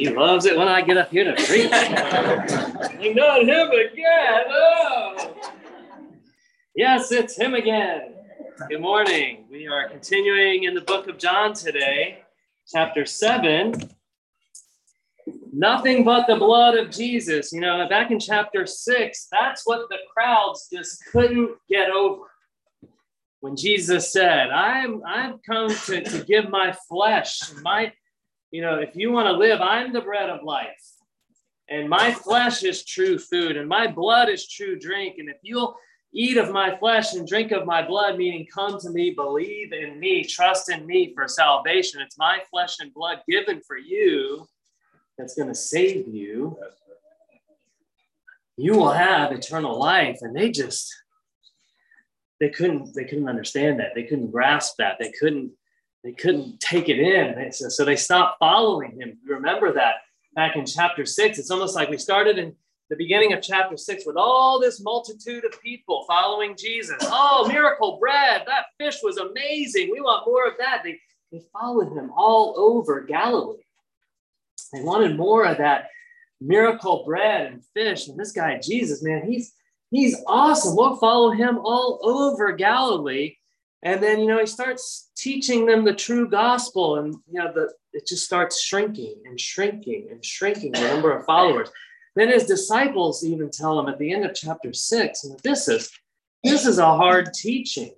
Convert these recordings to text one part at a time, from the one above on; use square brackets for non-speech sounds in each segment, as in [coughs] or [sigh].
He loves it when I get up here to preach. [laughs] like, not him again. Oh. Yes, it's him again. Good morning. We are continuing in the book of John today, chapter 7. Nothing but the blood of Jesus. You know, back in chapter 6, that's what the crowds just couldn't get over. When Jesus said, I'm I've come to, to give my flesh, my you know, if you want to live, I'm the bread of life. And my flesh is true food, and my blood is true drink. And if you'll eat of my flesh and drink of my blood, meaning come to me, believe in me, trust in me for salvation, it's my flesh and blood given for you that's going to save you. You will have eternal life. And they just, they couldn't, they couldn't understand that. They couldn't grasp that. They couldn't they couldn't take it in. So they stopped following him. Remember that back in chapter six. It's almost like we started in the beginning of chapter six with all this multitude of people following Jesus. Oh, miracle bread. That fish was amazing. We want more of that. They, they followed him all over Galilee. They wanted more of that miracle bread and fish. And this guy, Jesus, man, he's he's awesome. We'll follow him all over Galilee. And then, you know, he starts teaching them the true gospel, and, you know, the, it just starts shrinking and shrinking and shrinking the number of followers. Then his disciples even tell him at the end of chapter six, and this is this is a hard teaching.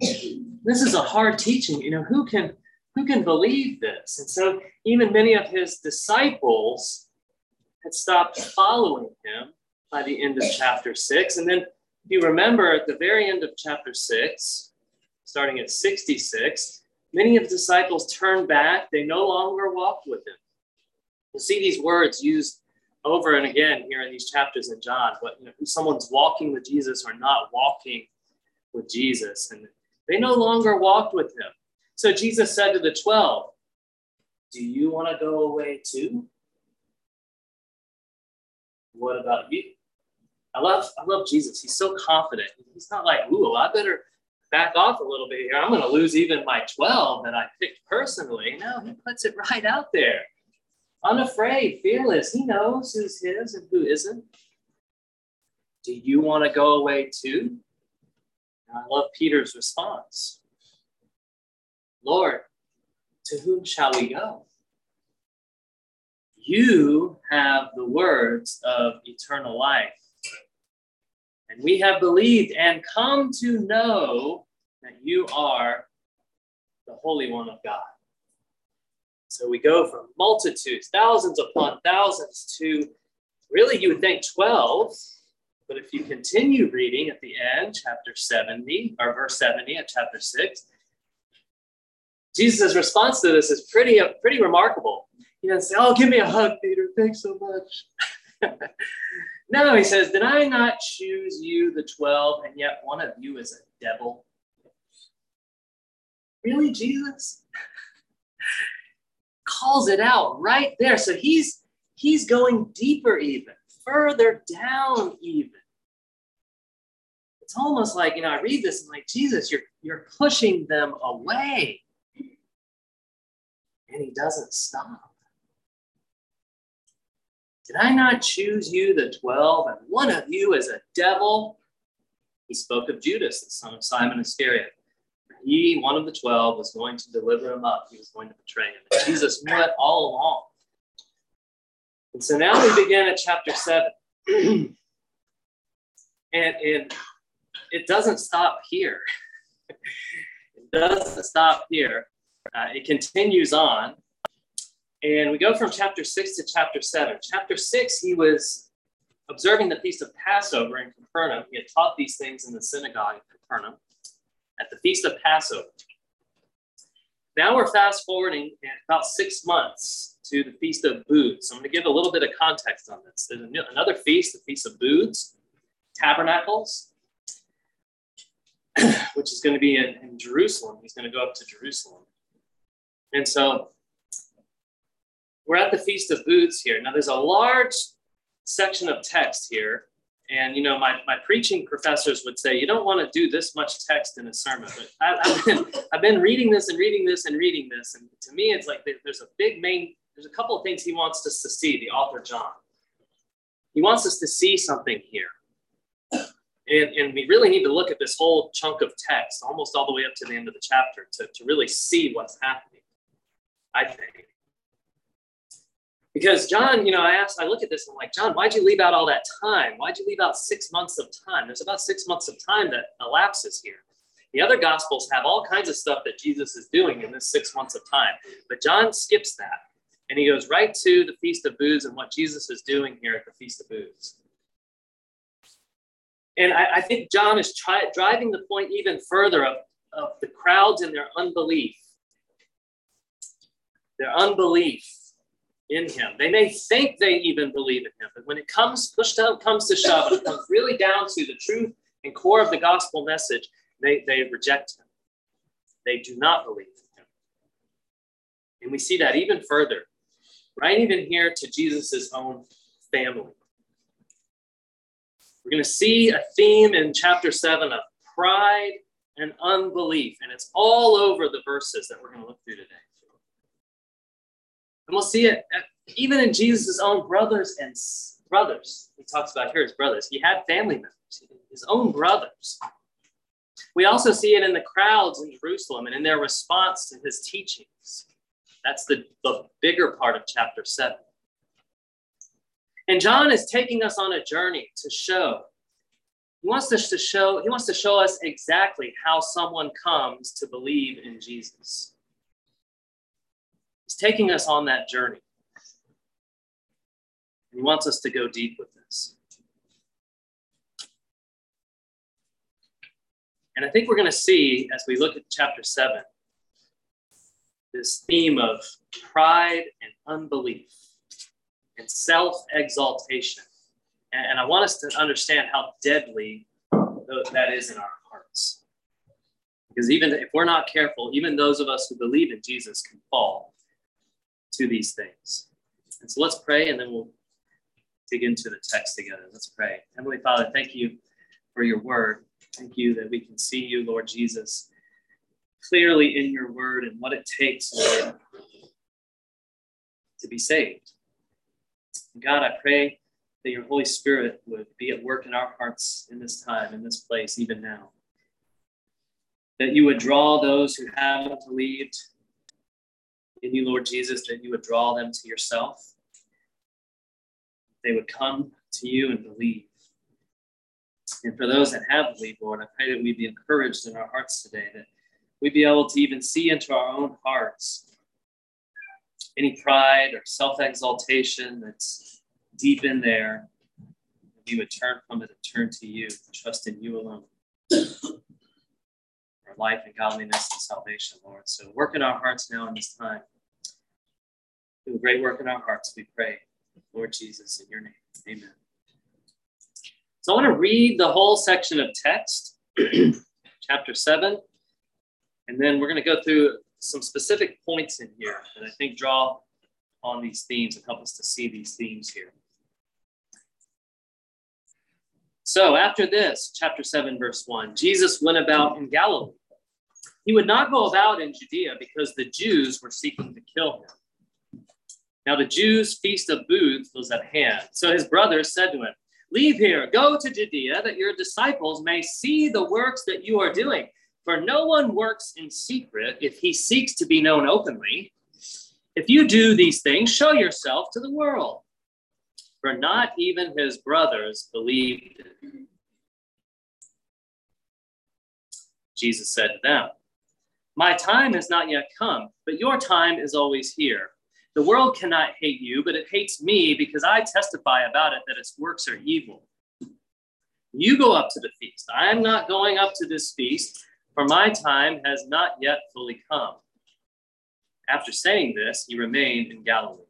This is a hard teaching. You know, who can who can believe this? And so even many of his disciples had stopped following him by the end of chapter six. And then if you remember at the very end of chapter six, starting at 66, many of the disciples turned back. They no longer walked with him. You'll see these words used over and again here in these chapters in John. But you know, someone's walking with Jesus or not walking with Jesus, and they no longer walked with him. So Jesus said to the twelve, "Do you want to go away too? What about you?" I love, I love Jesus. He's so confident. He's not like, "Ooh, I better." Back off a little bit here. I'm going to lose even my 12 that I picked personally. No, he puts it right out there. Unafraid, fearless. He knows who's his and who isn't. Do you want to go away too? And I love Peter's response Lord, to whom shall we go? You have the words of eternal life. And we have believed and come to know that you are the Holy One of God. So we go from multitudes, thousands upon thousands, to really you would think 12. But if you continue reading at the end, chapter 70, or verse 70 at chapter 6, Jesus' response to this is pretty, pretty remarkable. He doesn't say, Oh, give me a hug, Peter. Thanks so much. [laughs] No, he says, Did I not choose you, the 12, and yet one of you is a devil? Really, Jesus? [laughs] Calls it out right there. So he's he's going deeper even, further down even. It's almost like, you know, I read this and like, Jesus, you're you're pushing them away. And he doesn't stop. Did I not choose you, the 12, and one of you is a devil? He spoke of Judas, the son of Simon Iscariot. He, one of the 12, was going to deliver him up. He was going to betray him. And Jesus knew it all along. And so now we begin at chapter 7. [clears throat] and, it doesn't stop here. [laughs] it doesn't stop here. Uh, it continues on. And we go from chapter six to chapter seven. Chapter six, he was observing the feast of Passover in Capernaum. He had taught these things in the synagogue in Capernaum at the feast of Passover. Now we're fast forwarding about six months to the Feast of Booths. I'm going to give a little bit of context on this. There's another feast, the Feast of Booths, Tabernacles, [clears throat] which is going to be in, in Jerusalem. He's going to go up to Jerusalem. And so we're at the Feast of Booths here. Now, there's a large section of text here. And, you know, my, my preaching professors would say, you don't want to do this much text in a sermon. But I, have been, [laughs] I've been reading this and reading this and reading this. And to me, it's like there's a big main there's a couple of things he wants us to see, the author John. He wants us to see something here. And, and we really need to look at this whole chunk of text, almost all the way up to the end of the chapter, to, to really see what's happening, I think. Because John, you know, I asked, I look at this, and I'm like, John, why'd you leave out all that time? Why'd you leave out six months of time? There's about six months of time that elapses here. The other gospels have all kinds of stuff that Jesus is doing in this six months of time, but John skips that and he goes right to the Feast of Booths and what Jesus is doing here at the Feast of Booths. And I, I think John is try, driving the point even further of, of the crowds and their unbelief. Their unbelief in him. They may think they even believe in him, but when it comes, push down, comes to shove, and it comes really down to the truth and core of the gospel message, they, they reject him. They do not believe in him. And we see that even further, right even here to Jesus' own family. We're going to see a theme in chapter 7 of pride and unbelief, and it's all over the verses that we're going to look through today. And we'll see it uh, even in Jesus' own brothers and brothers. He talks about here his brothers. He had family members, his own brothers. We also see it in the crowds in Jerusalem and in their response to his teachings. That's the, the bigger part of chapter 7. And John is taking us on a journey to show. He wants us to show, he wants to show us exactly how someone comes to believe in Jesus. He's taking us on that journey. He wants us to go deep with this. And I think we're going to see as we look at chapter 7 this theme of pride and unbelief and self exaltation. And I want us to understand how deadly that is in our hearts. Because even if we're not careful, even those of us who believe in Jesus can fall to these things. And so let's pray and then we'll dig into the text together. Let's pray. Heavenly Father, thank you for your word. Thank you that we can see you, Lord Jesus, clearly in your word and what it takes, Lord, to be saved. God, I pray that your Holy Spirit would be at work in our hearts in this time, in this place, even now. That you would draw those who haven't believed in you, Lord Jesus, that you would draw them to yourself. They would come to you and believe. And for those that have believed, Lord, I pray that we be encouraged in our hearts today, that we be able to even see into our own hearts any pride or self exaltation that's deep in there. We would turn from it and turn to you, trust in you alone for life and godliness and salvation, Lord. So work in our hearts now in this time. Do a great work in our hearts, we pray. Lord Jesus, in your name. Amen. So I want to read the whole section of text, [clears throat] chapter 7, and then we're going to go through some specific points in here that I think draw on these themes and help us to see these themes here. So after this, chapter 7, verse 1, Jesus went about in Galilee. He would not go about in Judea because the Jews were seeking to kill him. Now the Jews' feast of booths was at hand. So his brothers said to him, Leave here, go to Judea, that your disciples may see the works that you are doing. For no one works in secret if he seeks to be known openly. If you do these things, show yourself to the world. For not even his brothers believed Jesus said to them, My time has not yet come, but your time is always here. The world cannot hate you, but it hates me because I testify about it that its works are evil. You go up to the feast. I am not going up to this feast, for my time has not yet fully come. After saying this, he remained in Galilee.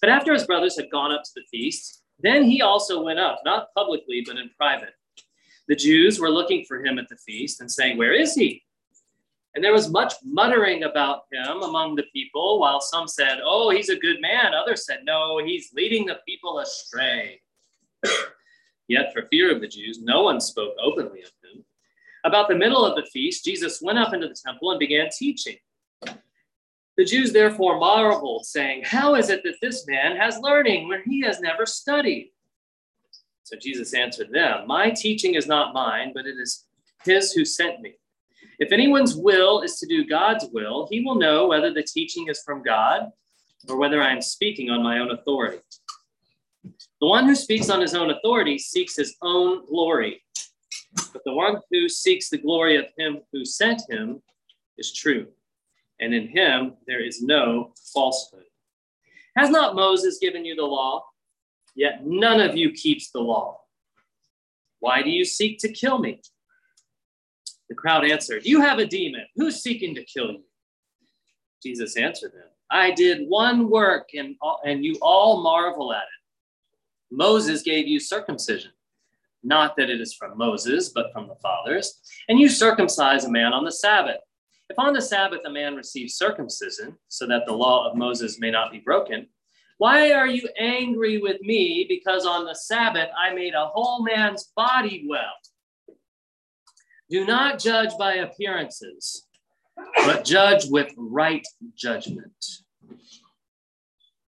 But after his brothers had gone up to the feast, then he also went up, not publicly, but in private. The Jews were looking for him at the feast and saying, Where is he? And there was much muttering about him among the people, while some said, Oh, he's a good man. Others said, No, he's leading the people astray. [clears throat] Yet, for fear of the Jews, no one spoke openly of him. About the middle of the feast, Jesus went up into the temple and began teaching. The Jews therefore marveled, saying, How is it that this man has learning when he has never studied? So Jesus answered them, My teaching is not mine, but it is his who sent me. If anyone's will is to do God's will, he will know whether the teaching is from God or whether I am speaking on my own authority. The one who speaks on his own authority seeks his own glory, but the one who seeks the glory of him who sent him is true, and in him there is no falsehood. Has not Moses given you the law? Yet none of you keeps the law. Why do you seek to kill me? The crowd answered, You have a demon. Who's seeking to kill you? Jesus answered them, I did one work, and, and you all marvel at it. Moses gave you circumcision, not that it is from Moses, but from the fathers, and you circumcise a man on the Sabbath. If on the Sabbath a man receives circumcision, so that the law of Moses may not be broken, why are you angry with me because on the Sabbath I made a whole man's body well? Do not judge by appearances, but judge with right judgment.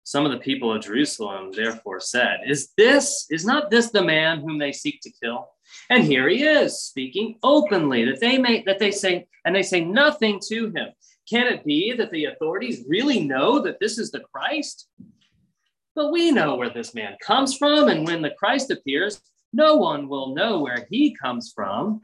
Some of the people of Jerusalem therefore said, Is this, is not this the man whom they seek to kill? And here he is speaking openly that they may that they say, and they say nothing to him. Can it be that the authorities really know that this is the Christ? But we know where this man comes from, and when the Christ appears, no one will know where he comes from.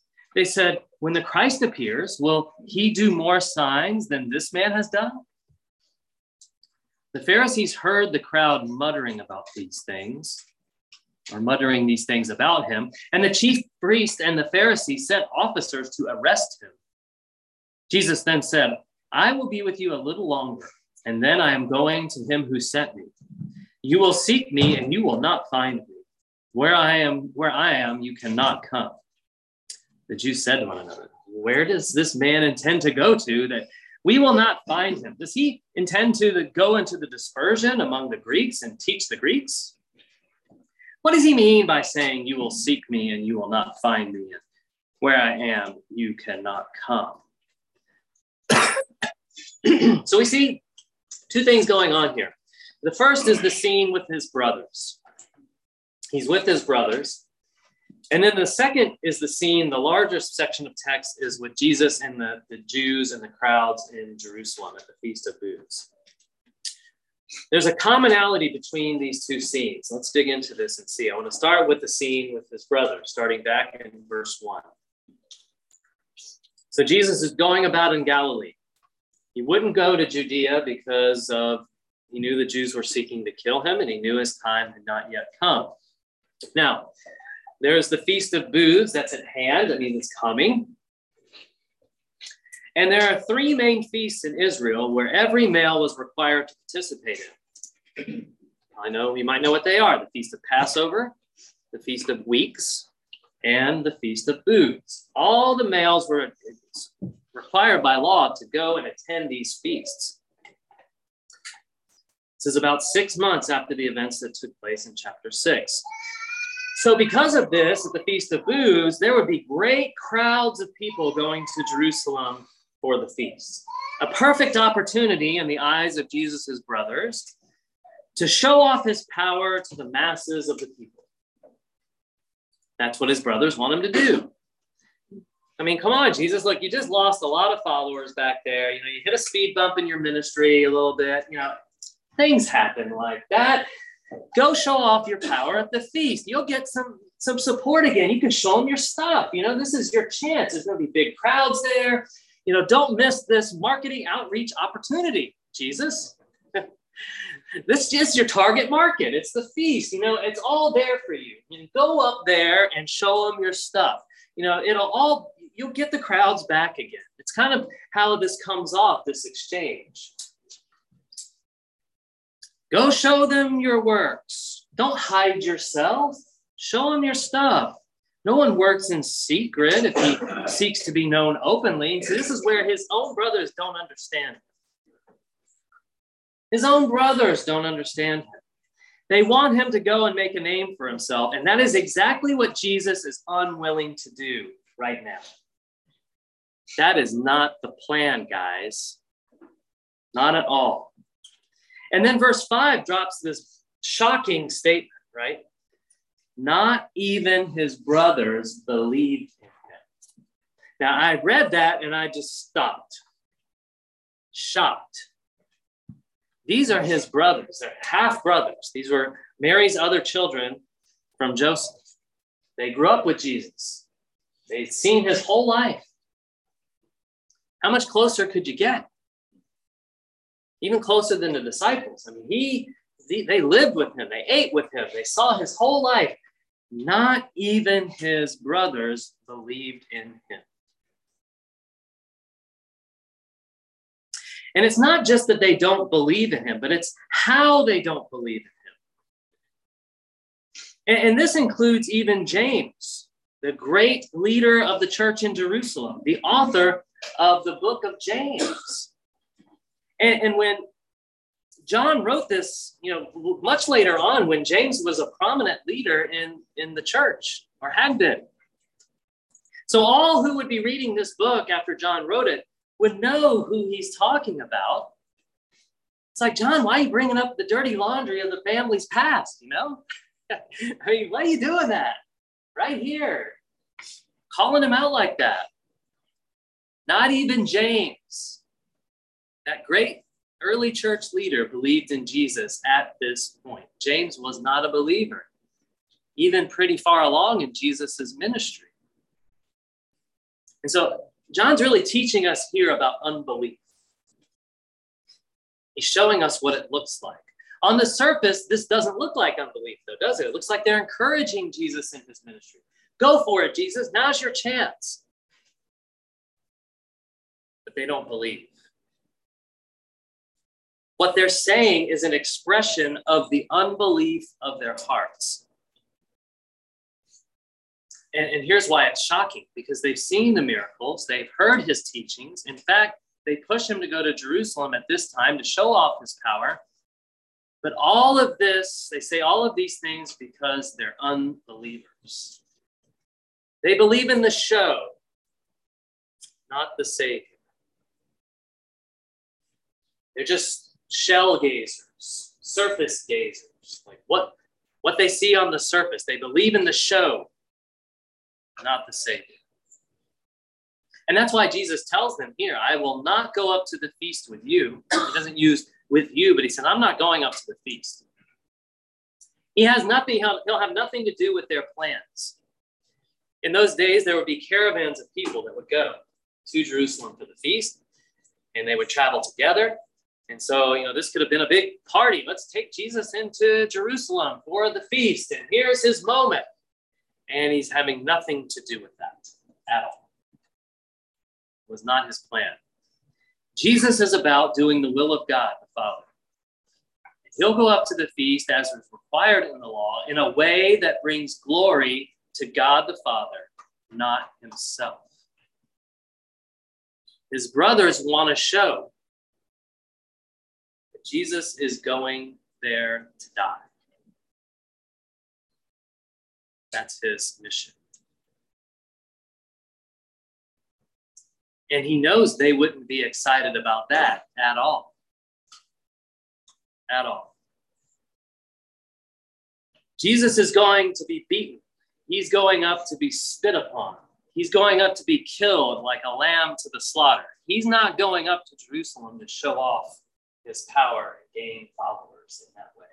They said, When the Christ appears, will he do more signs than this man has done? The Pharisees heard the crowd muttering about these things, or muttering these things about him, and the chief priest and the Pharisees sent officers to arrest him. Jesus then said, I will be with you a little longer and then I am going to him who sent me. You will seek me, and you will not find me. Where I am, where I am, you cannot come. The Jews said to one another, Where does this man intend to go to that we will not find him? Does he intend to go into the dispersion among the Greeks and teach the Greeks? What does he mean by saying, You will seek me and you will not find me? And where I am, you cannot come. [clears throat] so we see two things going on here. The first is the scene with his brothers. He's with his brothers. And then the second is the scene, the largest section of text is with Jesus and the, the Jews and the crowds in Jerusalem at the Feast of Booths. There's a commonality between these two scenes. Let's dig into this and see. I want to start with the scene with his brother, starting back in verse 1. So Jesus is going about in Galilee. He wouldn't go to Judea because of he knew the Jews were seeking to kill him and he knew his time had not yet come. Now, there's the Feast of Booths that's at hand. I mean, it's coming. And there are three main feasts in Israel where every male was required to participate in. I know you might know what they are the Feast of Passover, the Feast of Weeks, and the Feast of Booths. All the males were required by law to go and attend these feasts. This is about six months after the events that took place in chapter six. So, because of this, at the Feast of Booths, there would be great crowds of people going to Jerusalem for the feast. A perfect opportunity in the eyes of Jesus' brothers to show off his power to the masses of the people. That's what his brothers want him to do. I mean, come on, Jesus. Look, you just lost a lot of followers back there. You know, you hit a speed bump in your ministry a little bit. You know, things happen like that. Go show off your power at the feast. You'll get some some support again. You can show them your stuff. You know, this is your chance. There's going to be big crowds there. You know, don't miss this marketing outreach opportunity, Jesus. [laughs] this is your target market. It's the feast. You know, it's all there for you. You go up there and show them your stuff. You know, it'll all you'll get the crowds back again. It's kind of how this comes off, this exchange. Go show them your works. Don't hide yourself. Show them your stuff. No one works in secret if he seeks to be known openly. So this is where his own brothers don't understand him. His own brothers don't understand him. They want him to go and make a name for himself. And that is exactly what Jesus is unwilling to do right now. That is not the plan, guys. Not at all. And then verse 5 drops this shocking statement, right? Not even his brothers believed in him. Now, I read that and I just stopped, shocked. These are his brothers, they're half brothers. These were Mary's other children from Joseph. They grew up with Jesus, they'd seen his whole life. How much closer could you get? Even closer than the disciples. I mean, he they lived with him, they ate with him, they saw his whole life. Not even his brothers believed in him. And it's not just that they don't believe in him, but it's how they don't believe in him. And, and, this includes even James, the great leader of the church in Jerusalem, the author of the book of James. And, and when John wrote this, you know, much later on when James was a prominent leader in, in the church or had been. So all who would be reading this book after John wrote it would know who he's talking about. It's like, John, why are you bringing up the dirty laundry of the family's past? You know? [laughs] I mean, why are you doing that? Right here. Calling him out like that. Not even James, that great early church leader, believed in Jesus at this point. James was not a believer, even pretty far along in Jesus' ministry. And so John's really teaching us here about unbelief. He's showing us what it looks like. On the surface, this doesn't look like unbelief, though, does it? It looks like they're encouraging Jesus in his ministry. Go for it, Jesus. Now's your chance. But they don't believe. What they're saying is an expression of the unbelief of their hearts. And, and here's why it's shocking because they've seen the miracles, they've heard his teachings. In fact, they push him to go to Jerusalem at this time to show off his power. But all of this, they say all of these things because they're unbelievers. They believe in the show, not the Savior. They're just shell gazers, surface gazers. Like what, what they see on the surface. They believe in the show, not the Savior. And that's why Jesus tells them here, I will not go up to the feast with you. He doesn't use with you, but he said, I'm not going up to the feast. He has nothing, he'll have nothing to do with their plans. In those days, there would be caravans of people that would go to Jerusalem for the feast, and they would travel together. And so, you know, this could have been a big party. Let's take Jesus into Jerusalem for the feast, and here's his moment and he's having nothing to do with that at all. It was not his plan. Jesus is about doing the will of God, the Father. He'll go up to the feast as is required in the law in a way that brings glory to God the Father, not himself. His brothers want to show Jesus is going there to die. That's his mission. And he knows they wouldn't be excited about that at all. At all. Jesus is going to be beaten. He's going up to be spit upon. He's going up to be killed like a lamb to the slaughter. He's not going up to Jerusalem to show off his power and gain followers in that way.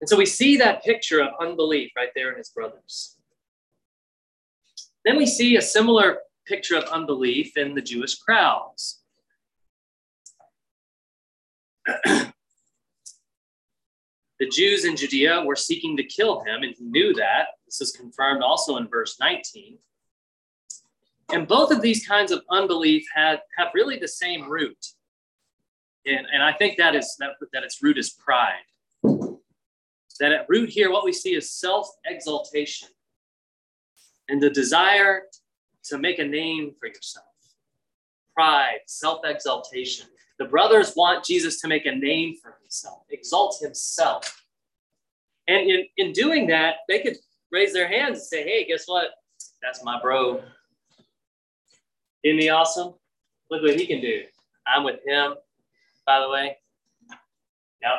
And so we see that picture of unbelief right there in his brothers. Then we see a similar picture of unbelief in the Jewish crowds. [clears throat] the Jews in Judea were seeking to kill him, and he knew that. This is confirmed also in verse 19. And both of these kinds of unbelief had, have really the same root. And, and I think that is that, that its root is pride. That at root here, what we see is self-exaltation and the desire to make a name for yourself. Pride, self-exaltation. The brothers want Jesus to make a name for himself, exalt himself. And in, in doing that, they could raise their hands and say, hey, guess what? That's my bro. Isn't he awesome? Look what he can do. I'm with him, by the way. Yep.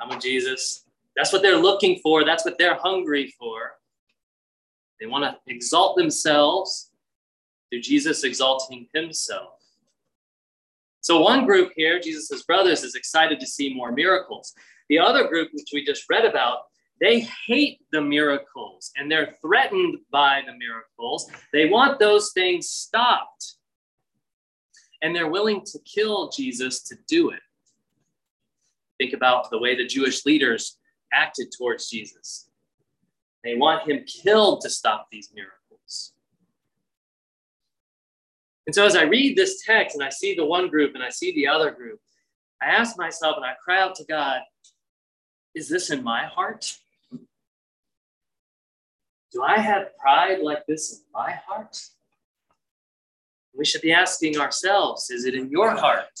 I'm with Jesus. That's what they're looking for. That's what they're hungry for. They want to exalt themselves through Jesus exalting himself. So, one group here, Jesus' brothers, is excited to see more miracles. The other group, which we just read about, they hate the miracles and they're threatened by the miracles. They want those things stopped. And they're willing to kill Jesus to do it. Think about the way the Jewish leaders acted towards Jesus. They want him killed to stop these miracles. And so as I read this text and I see the one group and I see the other group, I ask myself and I cry out to God, is this in my heart? Do I have pride like this in my heart? We should be asking ourselves, is it in your heart?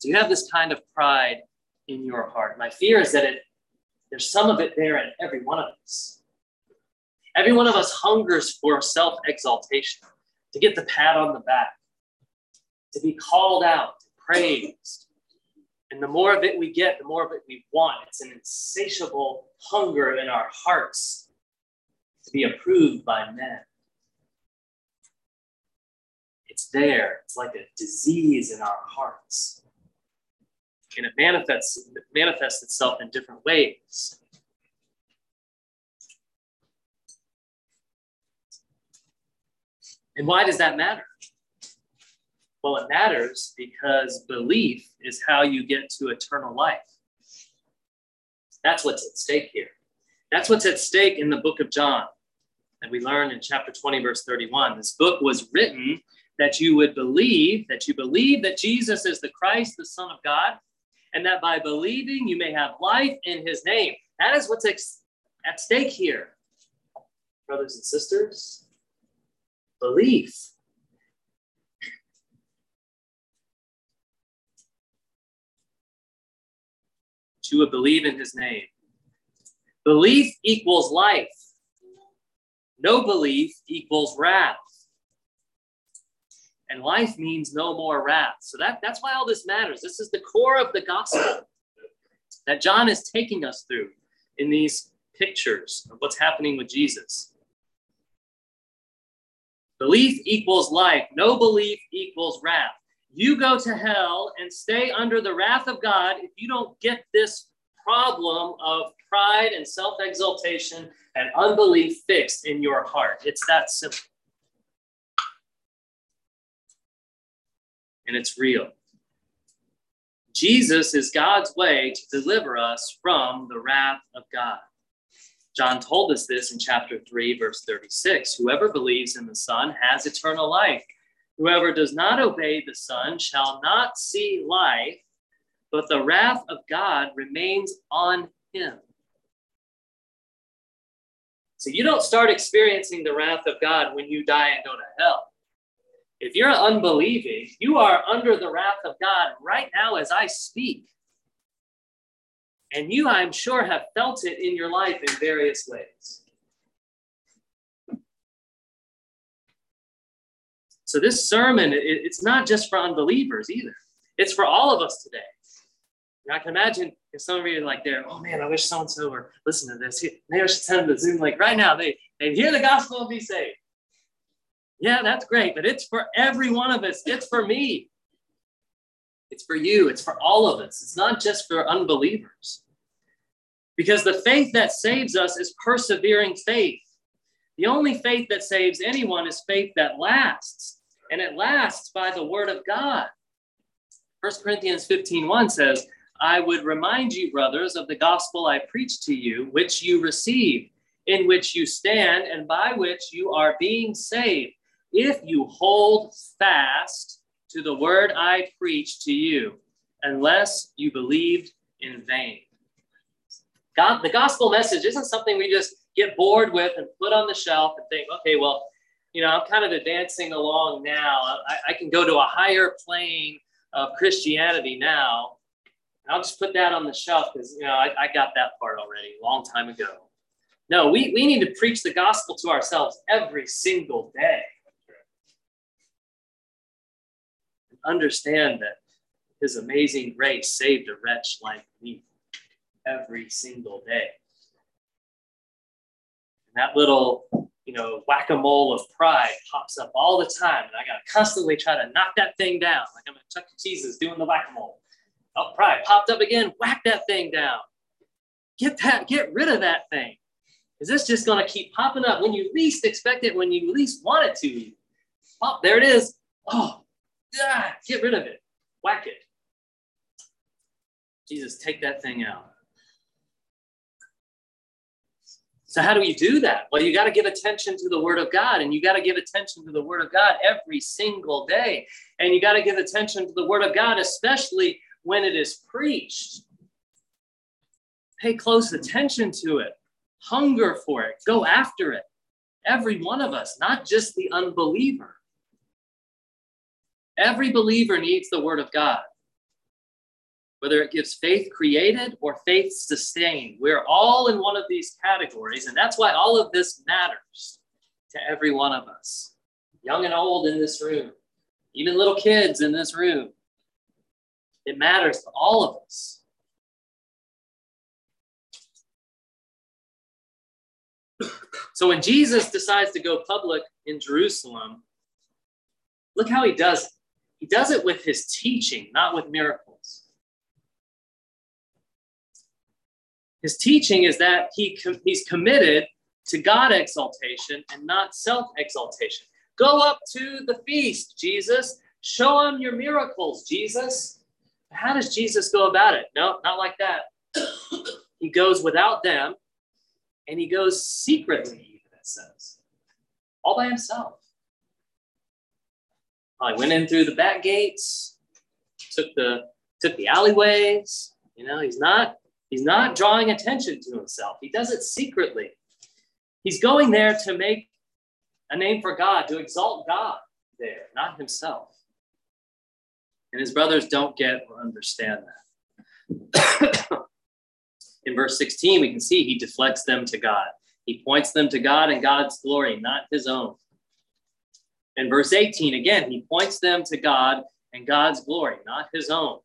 Do you have this kind of pride in your heart? My fear is that it there's some of it there in every one of us. Every one of us hungers for self exaltation, to get the pat on the back, to be called out, praised. And the more of it we get, the more of it we want. It's an insatiable hunger in our hearts to be approved by men. It's there, it's like a disease in our hearts and it manifests, it manifests itself in different ways. And why does that matter? Well, it matters because belief is how you get to eternal life. That's what's at stake here. That's what's at stake in the book of John that we learn in chapter 20, verse 31. This book was written that you would believe, that you believe that Jesus is the Christ, the Son of God, and that by believing you may have life in his name. That is what's at stake here, brothers and sisters. Belief. You would believe in his name. Belief equals life. No belief equals wrath and life means no more wrath. So that, that's why all this matters. This is the core of the gospel that John is taking us through in these pictures of what's happening with Jesus. Belief equals life. No belief equals wrath. You go to hell and stay under the wrath of God if you don't get this problem of pride and self exaltation and unbelief fixed in your heart. It's that simple. and it's real. Jesus is God's way to deliver us from the wrath of God. John told us this in chapter 3, verse 36 Whoever believes in the Son has eternal life. Whoever does not obey the Son shall not see life, but the wrath of God remains on him. So you don't start experiencing the wrath of God when you die and go to hell. If you're unbelieving, you are under the wrath of God right now as I speak. And you, I'm sure, have felt it in your life in various ways. So, this sermon, it's not just for unbelievers either, it's for all of us today. I can imagine if some of you are like there, oh man, I wish so and so were listening to this. Maybe I should send them the Zoom link right now. They they hear the gospel and be saved. Yeah, that's great, but it's for every one of us. It's for me. It's for you. It's for all of us. It's not just for unbelievers. Because the faith that saves us is persevering faith. The only faith that saves anyone is faith that lasts, and it lasts by the word of God. 1 Corinthians 15 1 says, I would remind you, brothers, of the gospel I preached to you, which you received, in which you stand, and by which you are being saved if you hold fast to the word I preached to you, unless you believed in vain. God, the gospel message isn't something we just get bored with and put on the shelf and think, okay, well, you know, I'm kind of advancing along now. I, I can go to a higher plane of Christianity now. I'll just put that on the shelf because, you know, I, I got that part already a long time ago. No, we, we need to preach the gospel to ourselves every single day. And Understand that his amazing grace saved a wretch like me every single day. And that little, you know, whack a mole of pride pops up all the time. And I got to constantly try to knock that thing down. Like I'm at Chuck E. Cheese's doing the whack a mole. Oh, pride popped up again. Whack that thing down. Get that, get rid of that thing. Is this just going to keep popping up when you least expect it, when you least want it to? Oh, there it is. Oh, ah, get rid of it. Whack it. Jesus, take that thing out. So, how do we do that? Well, you got to give attention to the Word of God, and you got to give attention to the Word of God every single day. And you got to give attention to the Word of God, especially when it is preached. Pay close attention to it, hunger for it, go after it. Every one of us, not just the unbeliever. Every believer needs the Word of God whether it gives faith created or faith sustained. We're all in one of these categories, and that's why all of this matters to every one of us, young and old in this room, even little kids in this room. It matters to all of us. So when Jesus decides to go public in Jerusalem, look how he does it. He does it with his teaching, not with miracles. His teaching is that he com- he's committed to God exaltation and not self exaltation. Go up to the feast, Jesus. Show him your miracles, Jesus. How does Jesus go about it? No, not like that. he goes without them and he goes secretly, even it says, all by himself. I went in through the back gates, took the took the alleyways. You know, he's not He's not drawing attention to himself. He does it secretly. He's going there to make a name for God, to exalt God there, not himself. And his brothers don't get or understand that. [coughs] In verse 16, we can see he deflects them to God. He points them to God and God's glory, not his own. In verse 18, again, he points them to God and God's glory, not his own.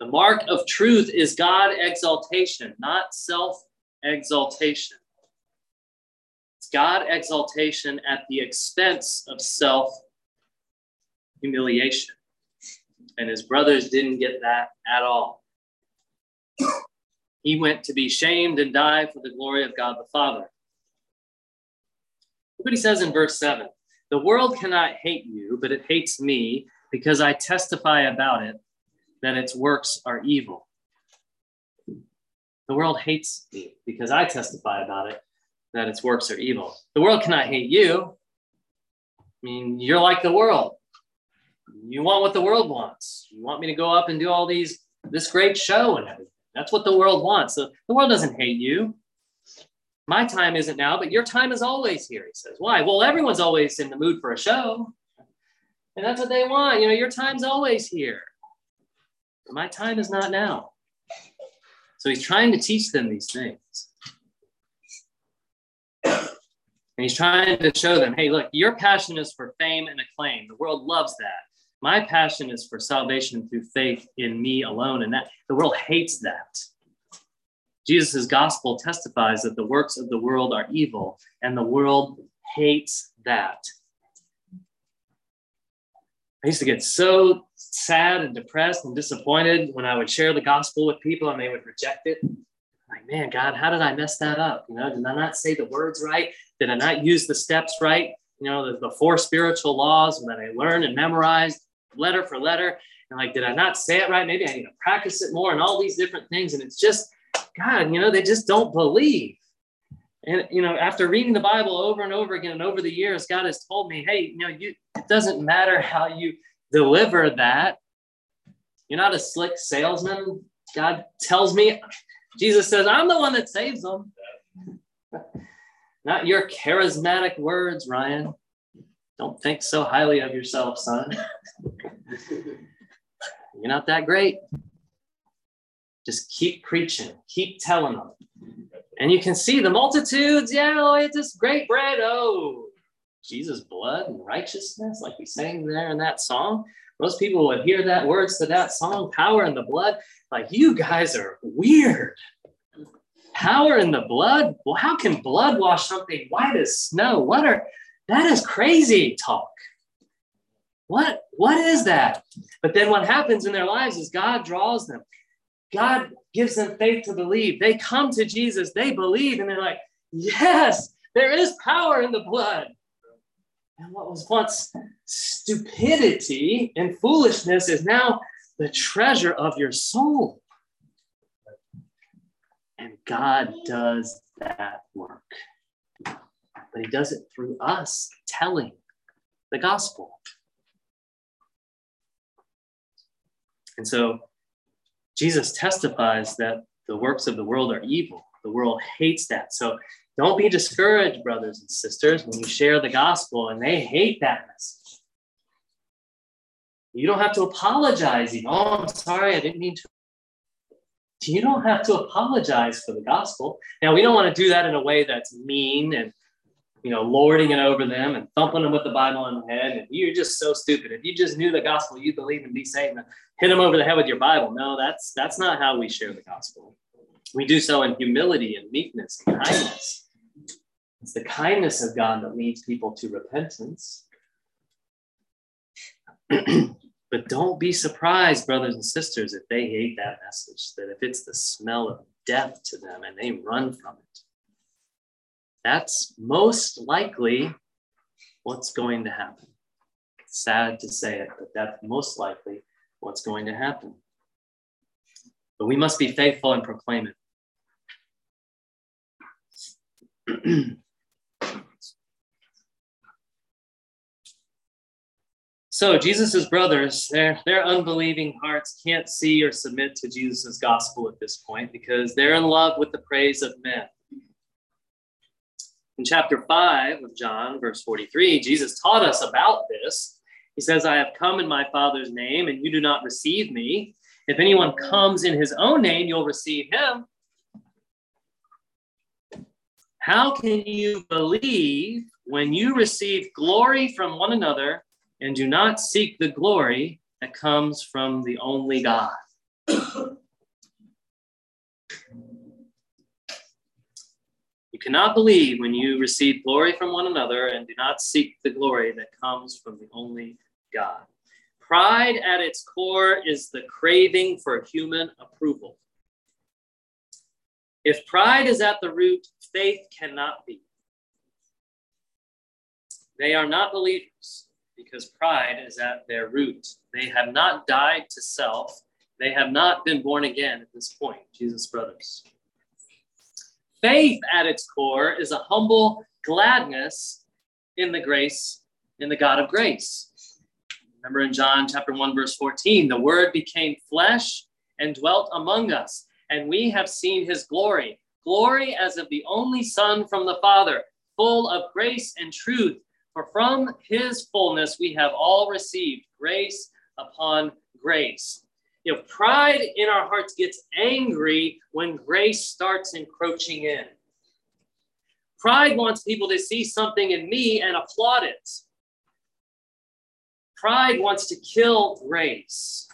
The mark of truth is God exaltation, not self exaltation. It's God exaltation at the expense of self humiliation. And his brothers didn't get that at all. He went to be shamed and die for the glory of God the Father. Look what he says in verse 7 The world cannot hate you, but it hates me because I testify about it that its works are evil. The world hates me because I testify about it that its works are evil. The world cannot hate you. I mean, you're like the world. You want what the world wants. You want me to go up and do all these this great show and everything. That's what the world wants. So the world doesn't hate you. My time isn't now, but your time is always here, he says. Why? Well, everyone's always in the mood for a show. And that's what they want. You know, your time's always here. My time is not now. So he's trying to teach them these things. And he's trying to show them hey, look, your passion is for fame and acclaim. The world loves that. My passion is for salvation through faith in me alone. And that the world hates that. Jesus' gospel testifies that the works of the world are evil, and the world hates that. I used to get so sad and depressed and disappointed when I would share the gospel with people and they would reject it. Like, man, God, how did I mess that up? You know, did I not say the words right? Did I not use the steps right? You know, the, the four spiritual laws that I learned and memorized letter for letter. And like, did I not say it right? Maybe I need to practice it more and all these different things. And it's just, God, you know, they just don't believe. And you know, after reading the Bible over and over again and over the years, God has told me, hey, you know, you it doesn't matter how you deliver that. You're not a slick salesman. God tells me, Jesus says, I'm the one that saves them. [laughs] Not your charismatic words, Ryan. Don't think so highly of yourself, son. You're not that great. Just keep preaching, keep telling them. And you can see the multitudes. Yeah, oh, it's this great bread. Oh, Jesus' blood and righteousness, like we sang there in that song. Most people would hear that words to that song, power in the blood. Like, you guys are weird. Power in the blood? Well, how can blood wash something white as snow? What are that is crazy talk. What what is that? But then what happens in their lives is God draws them. God gives them faith to believe. They come to Jesus, they believe, and they're like, yes, there is power in the blood. And what was once stupidity and foolishness is now the treasure of your soul. And God does that work. But He does it through us telling the gospel. And so Jesus testifies that the works of the world are evil. The world hates that. So don't be discouraged, brothers and sisters, when you share the gospel and they hate that message. You don't have to apologize. Even. Oh, I'm sorry, I didn't mean to. You don't have to apologize for the gospel. Now, we don't want to do that in a way that's mean and you know, lording it over them and thumping them with the Bible on the head. And you're just so stupid. If you just knew the gospel, you'd believe and be saved, hit them over the head with your Bible. No, that's that's not how we share the gospel. We do so in humility and meekness and kindness. It's the kindness of God that leads people to repentance. [clears throat] but don't be surprised, brothers and sisters, if they hate that message, that if it's the smell of death to them and they run from it. That's most likely what's going to happen. sad to say it, but that's most likely what's going to happen. But we must be faithful and proclaim it. [clears throat] So Jesus' brothers, their, their unbelieving hearts can't see or submit to Jesus' gospel at this point because they're in love with the praise of men. In chapter 5 of John, verse 43, Jesus taught us about this. He says, I have come in my Father's name, and you do not receive me. If anyone comes in his own name, you'll receive him. How can you believe when you receive glory from one another and do not seek the glory that comes from the only God. You cannot believe when you receive glory from one another and do not seek the glory that comes from the only God. Pride at its core is the craving for human approval. If pride is at the root, faith cannot be. They are not believers because pride is at their root. They have not died to self. They have not been born again at this point, Jesus' brothers. Faith at its core is a humble gladness in the grace, in the God of grace. Remember in John chapter 1, verse 14, the word became flesh and dwelt among us, and we have seen his glory, glory as of the only Son from the Father, full of grace and truth. For from his fullness we have all received grace upon grace. You know, pride in our hearts gets angry when grace starts encroaching in. Pride wants people to see something in me and applaud it. Pride wants to kill grace.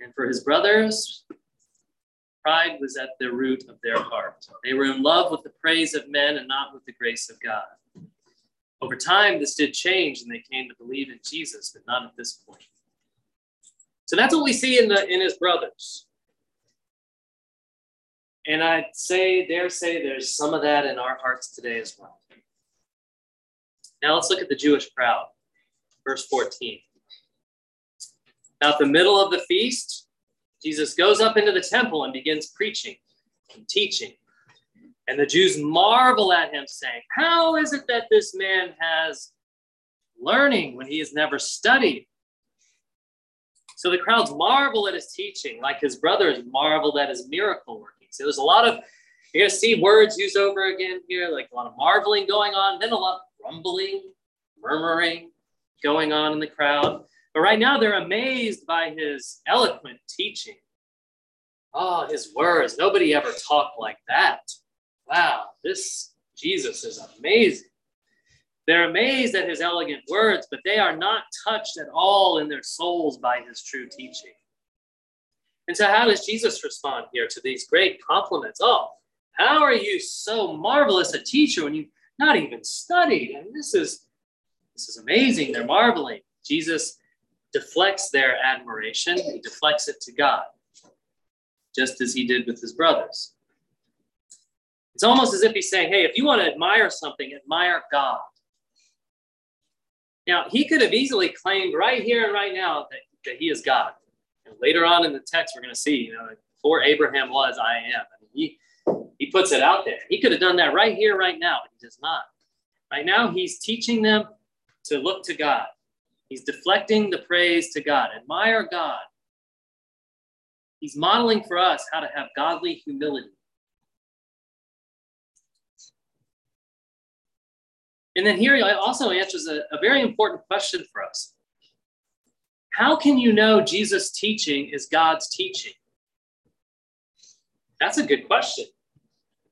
And for his brothers, Pride was at the root of their heart. They were in love with the praise of men and not with the grace of God. Over time, this did change and they came to believe in Jesus, but not at this point. So that's what we see in, the, in his brothers. And I'd say, dare say, there's some of that in our hearts today as well. Now let's look at the Jewish crowd. Verse 14. About the middle of the feast, Jesus goes up into the temple and begins preaching and teaching. And the Jews marvel at him, saying, How is it that this man has learning when he has never studied. So the crowds marvel at his teaching, like his brothers marveled at his miracle working. So there's a lot of, you're going to see words used over again here, like a lot of marveling going on, then a lot of grumbling, murmuring going on in the crowd. But right now they're amazed by his eloquent teaching. Oh, his words. Nobody ever talked like that. Wow, this Jesus is amazing. They're amazed at his elegant words, but they are not touched at all in their souls by his true teaching. And so, how does Jesus respond here to these great compliments? Oh, how are you so marvelous a teacher when you've not even studied? And this is this is amazing. They're marveling. Jesus deflects their admiration, he deflects it to God, just as he did with his brothers. It's almost as if he's saying, Hey, if you want to admire something, admire God. Now, he could have easily claimed right here and right now that, that he is God. And later on in the text, we're going to see, you know, before Abraham was, I am. I mean, he, he puts it out there. He could have done that right here, right now, he does not. Right now, he's teaching them to look to God. He's deflecting the praise to God. Admire God. He's modeling for us how to have godly humility. And then here he also answers a, a very important question for us. How can you know Jesus' teaching is God's teaching? That's a good question.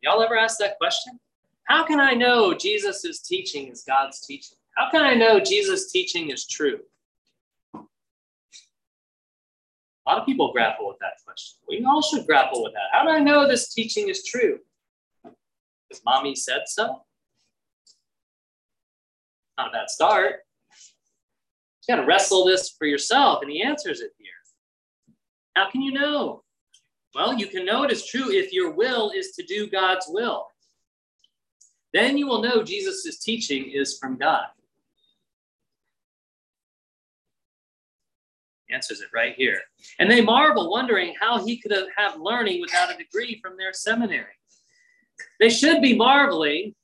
Y'all ever ask that question? How can I know Jesus' teaching is God's teaching? How can I know Jesus' teaching is true? A lot of people grapple with that question. We all should grapple with that. How do I know this teaching is true? Because mommy said so? Not a bad start. You got to wrestle this for yourself, and he answers it here. How can you know? Well, you can know it is true if your will is to do God's will. Then you will know Jesus' teaching is from God. answers it right here. And they marvel, wondering how he could have learning without a degree from their seminary. They should be marveling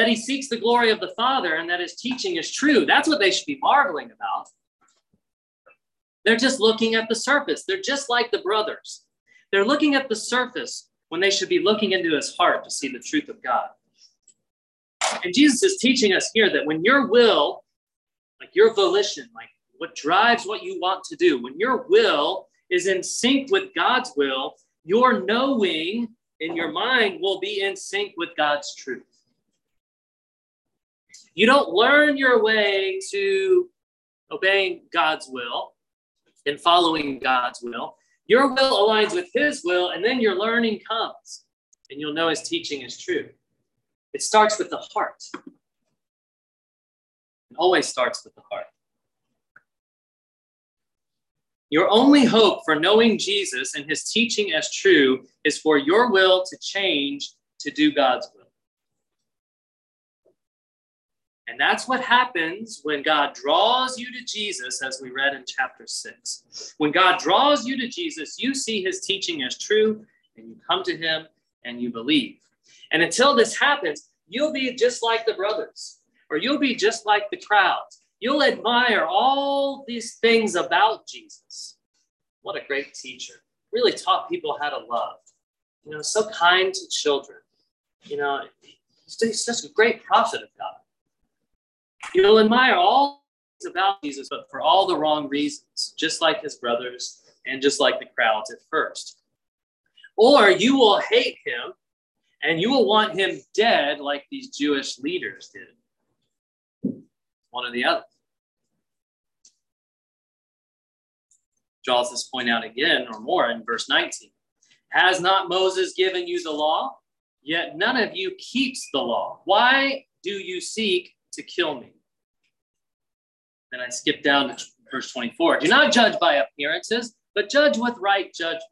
that he seeks the glory of the Father and that his teaching is true. That's what they should be marveling about. They're just looking at the surface. They're just like the brothers. They're looking at the surface when they should be looking into his heart to see the truth of God. And Jesus is teaching us here that when your will, like your volition, like what drives what you want to do, when your will is in sync with God's will, your knowing in your mind will be in sync with God's truth. You don't learn your way to obeying God's will and following God's will. Your will aligns with His will, and then your learning comes, and you'll know His teaching is true. It starts with the heart. It always starts with the heart. Your only hope for knowing Jesus and his teaching as true is for your will to change to do God's will. And that's what happens when God draws you to Jesus, as we read in chapter six. When God draws you to Jesus, you see his teaching as true, and you come to him and you believe. And until this happens, you'll be just like the brothers, or you'll be just like the crowds. You'll admire all these things about Jesus. What a great teacher. Really taught people how to love. You know, so kind to children. You know, he's such a great prophet of God. You'll admire all about Jesus, but for all the wrong reasons, just like his brothers and just like the crowds at first. Or you will hate him and you will want him dead like these Jewish leaders did. One or the other. Draws this point out again or more in verse 19. Has not Moses given you the law? Yet none of you keeps the law. Why do you seek to kill me. Then I skip down to verse 24. Do not judge by appearances, but judge with right judgment.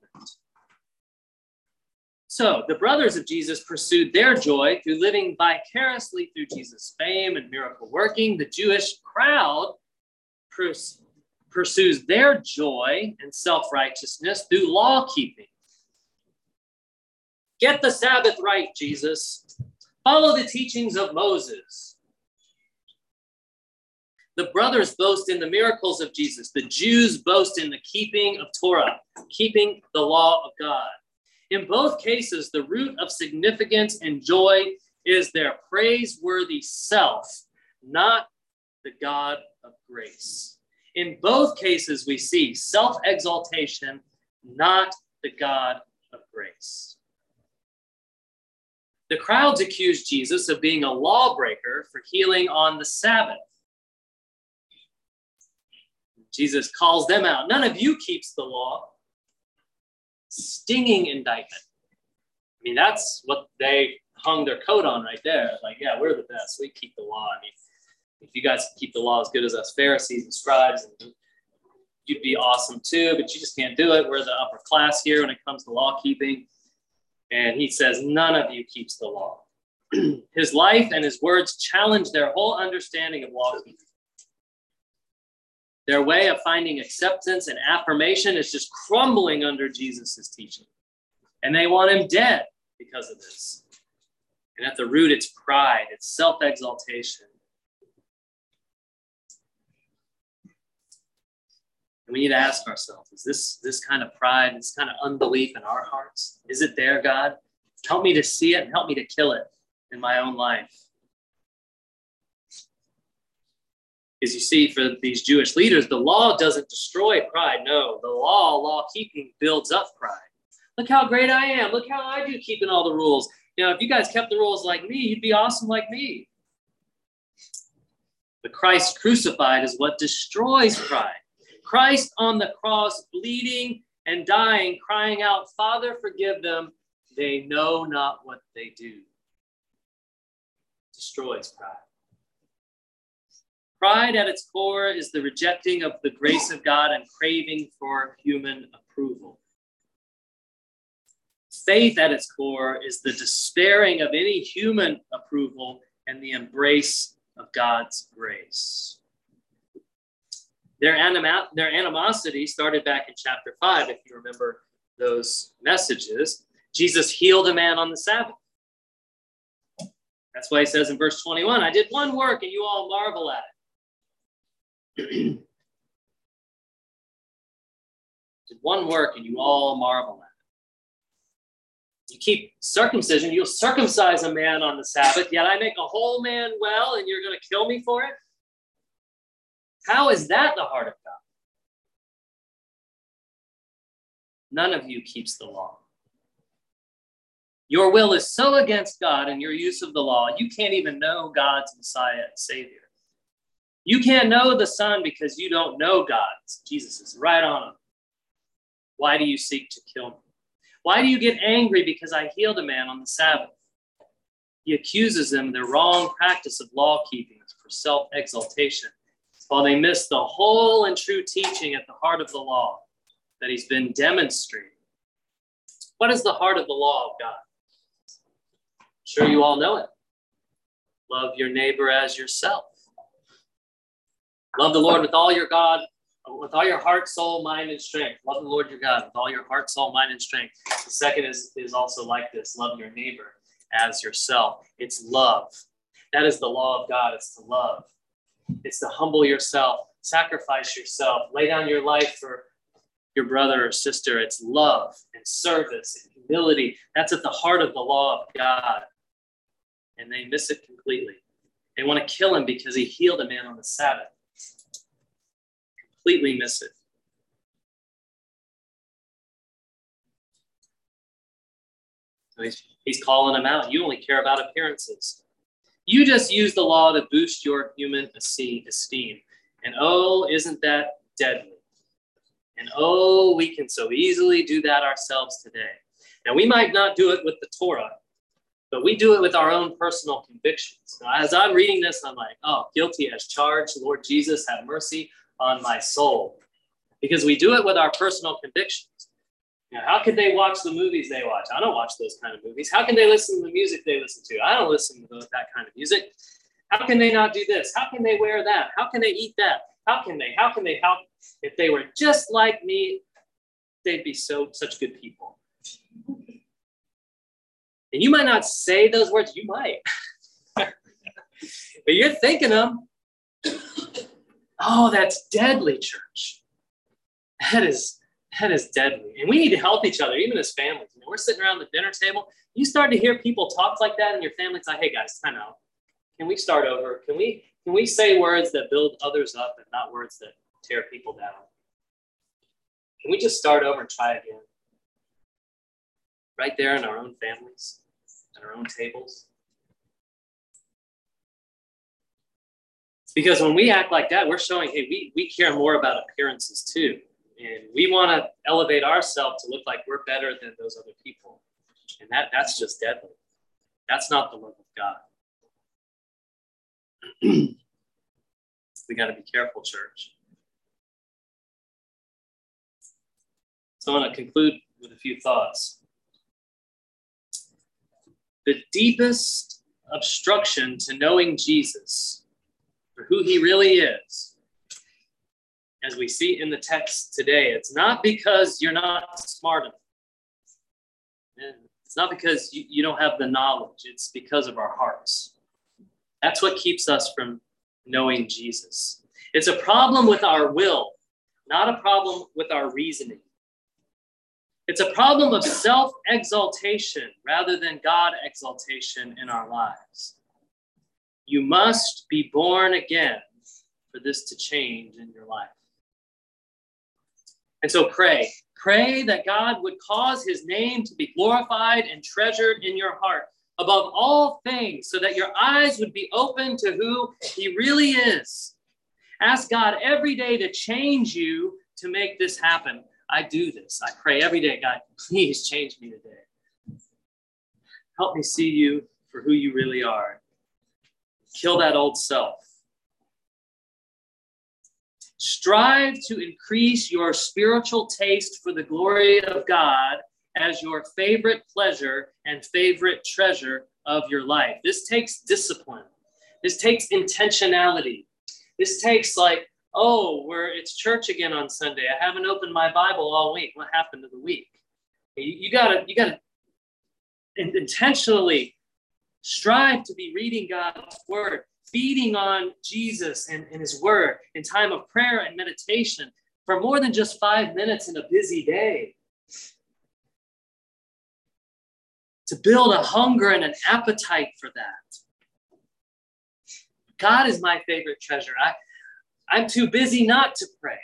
So the brothers of Jesus pursued their joy through living vicariously through Jesus' fame and miracle working. The Jewish crowd pursues their joy and self righteousness through law keeping. Get the Sabbath right, Jesus. Follow the teachings of Moses. The brothers boast in the miracles of Jesus. The Jews boast in the keeping of Torah, keeping the law of God. In both cases, the root of significance and joy is their praiseworthy self, not the God of grace. In both cases, we see self exaltation, not the God of grace. The crowds accused Jesus of being a lawbreaker for healing on the Sabbath. Jesus calls them out. None of you keeps the law. Stinging indictment. I mean, that's what they hung their coat on right there. Like, yeah, we're the best. We keep the law. I mean, if you guys keep the law as good as us Pharisees and scribes, you'd be awesome too, but you just can't do it. We're the upper class here when it comes to law keeping. And he says, None of you keeps the law. [clears throat] his life and his words challenge their whole understanding of law keeping. Their way of finding acceptance and affirmation is just crumbling under Jesus' teaching. And they want him dead because of this. And at the root, it's pride, it's self exaltation. And we need to ask ourselves is this, this kind of pride, this kind of unbelief in our hearts? Is it there, God? Help me to see it and help me to kill it in my own life. As you see, for these Jewish leaders, the law doesn't destroy pride. No, the law, law keeping, builds up pride. Look how great I am. Look how I do keeping all the rules. You know, if you guys kept the rules like me, you'd be awesome like me. But Christ crucified is what destroys pride. Christ on the cross, bleeding and dying, crying out, Father, forgive them. They know not what they do. Destroys pride. Pride at its core is the rejecting of the grace of God and craving for human approval. Faith at its core is the despairing of any human approval and the embrace of God's grace. Their, anima- their animosity started back in chapter 5, if you remember those messages. Jesus healed a man on the Sabbath. That's why he says in verse 21 I did one work and you all marvel at it. Did one work and you all marvel at it. You keep circumcision, you'll circumcise a man on the Sabbath, yet I make a whole man well and you're going to kill me for it? How is that the heart of God? None of you keeps the law. Your will is so against God and your use of the law, you can't even know God's Messiah and Savior. You can't know the Son because you don't know God. Jesus is right on him. Why do you seek to kill me? Why do you get angry because I healed a man on the Sabbath? He accuses them of their wrong practice of law keeping for self exaltation while they miss the whole and true teaching at the heart of the law that he's been demonstrating. What is the heart of the law of God? I'm sure you all know it. Love your neighbor as yourself. Love the Lord with all your God, with all your heart, soul, mind, and strength. Love the Lord your God with all your heart, soul, mind, and strength. The second is, is also like this love your neighbor as yourself. It's love. That is the law of God. It's to love. It's to humble yourself, sacrifice yourself, lay down your life for your brother or sister. It's love and service and humility. That's at the heart of the law of God. And they miss it completely. They want to kill him because he healed a man on the Sabbath. Completely miss it. He's, he's calling him out. You only care about appearances. You just use the law to boost your human esteem. And oh, isn't that deadly? And oh, we can so easily do that ourselves today. Now, we might not do it with the Torah, but we do it with our own personal convictions. Now, as I'm reading this, I'm like, oh, guilty as charged. Lord Jesus, have mercy on my soul. Because we do it with our personal convictions. How can they watch the movies they watch? I don't watch those kind of movies. How can they listen to the music they listen to? I don't listen to that kind of music. How can they not do this? How can they wear that? How can they eat that? How can they? How can they? help? if they were just like me, they'd be so such good people. And you might not say those words. You might, [laughs] but you're thinking them. Oh, that's deadly, church. That is that is deadly. And we need to help each other, even as families. You know, we're sitting around the dinner table. You start to hear people talk like that in your family. It's like, hey guys, time out. Can we start over? Can we can we say words that build others up and not words that tear people down? Can we just start over and try again? Right there in our own families, at our own tables. Because when we act like that, we're showing, hey, we, we care more about appearances too. And we want to elevate ourselves to look like we're better than those other people. And that, that's just deadly. That's not the love of God. [clears throat] we got to be careful, church. So I want to conclude with a few thoughts. The deepest obstruction to knowing Jesus for who he really is, as we see in the text today, it's not because you're not smart enough. It's not because you, you don't have the knowledge, it's because of our hearts. That's what keeps us from knowing Jesus. It's a problem with our will, not a problem with our reasoning. It's a problem of self exaltation rather than God exaltation in our lives. You must be born again for this to change in your life. And so pray. Pray that God would cause his name to be glorified and treasured in your heart above all things, so that your eyes would be open to who he really is. Ask God every day to change you to make this happen. I do this. I pray every day, God, please change me today. Help me see you for who you really are. Kill that old self. Strive to increase your spiritual taste for the glory of God as your favorite pleasure and favorite treasure of your life. This takes discipline. This takes intentionality. This takes like, oh, where it's church again on Sunday. I haven't opened my Bible all week. What happened to the week? You, gotta, you gotta intentionally Strive to be reading God's word, feeding on Jesus and, and his word in time of prayer and meditation for more than just five minutes in a busy day. To build a hunger and an appetite for that. God is my favorite treasure. I, I'm too busy not to pray.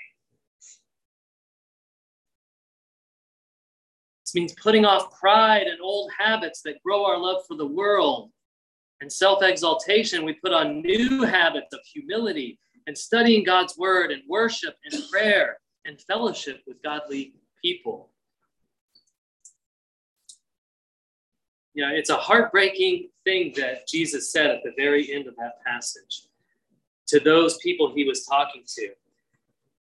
This means putting off pride and old habits that grow our love for the world. And self exaltation, we put on new habits of humility and studying God's word and worship and prayer and fellowship with godly people. You know, it's a heartbreaking thing that Jesus said at the very end of that passage to those people he was talking to.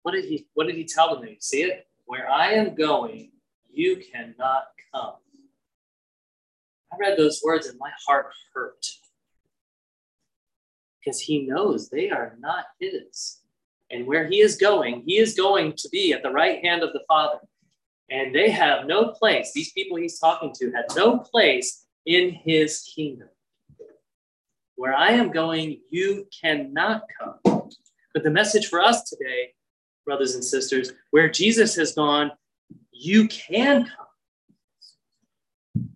What did he what did he tell them? You see it? Where I am going, you cannot come. I read those words and my heart hurt because he knows they are not his. And where he is going, he is going to be at the right hand of the Father. And they have no place, these people he's talking to had no place in his kingdom. Where I am going, you cannot come. But the message for us today, brothers and sisters, where Jesus has gone, you can come.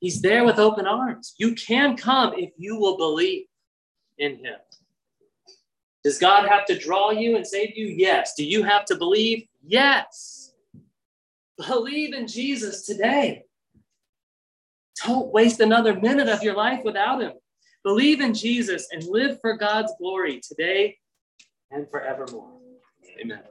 He's there with open arms. You can come if you will believe in him. Does God have to draw you and save you? Yes. Do you have to believe? Yes. Believe in Jesus today. Don't waste another minute of your life without him. Believe in Jesus and live for God's glory today and forevermore. Amen.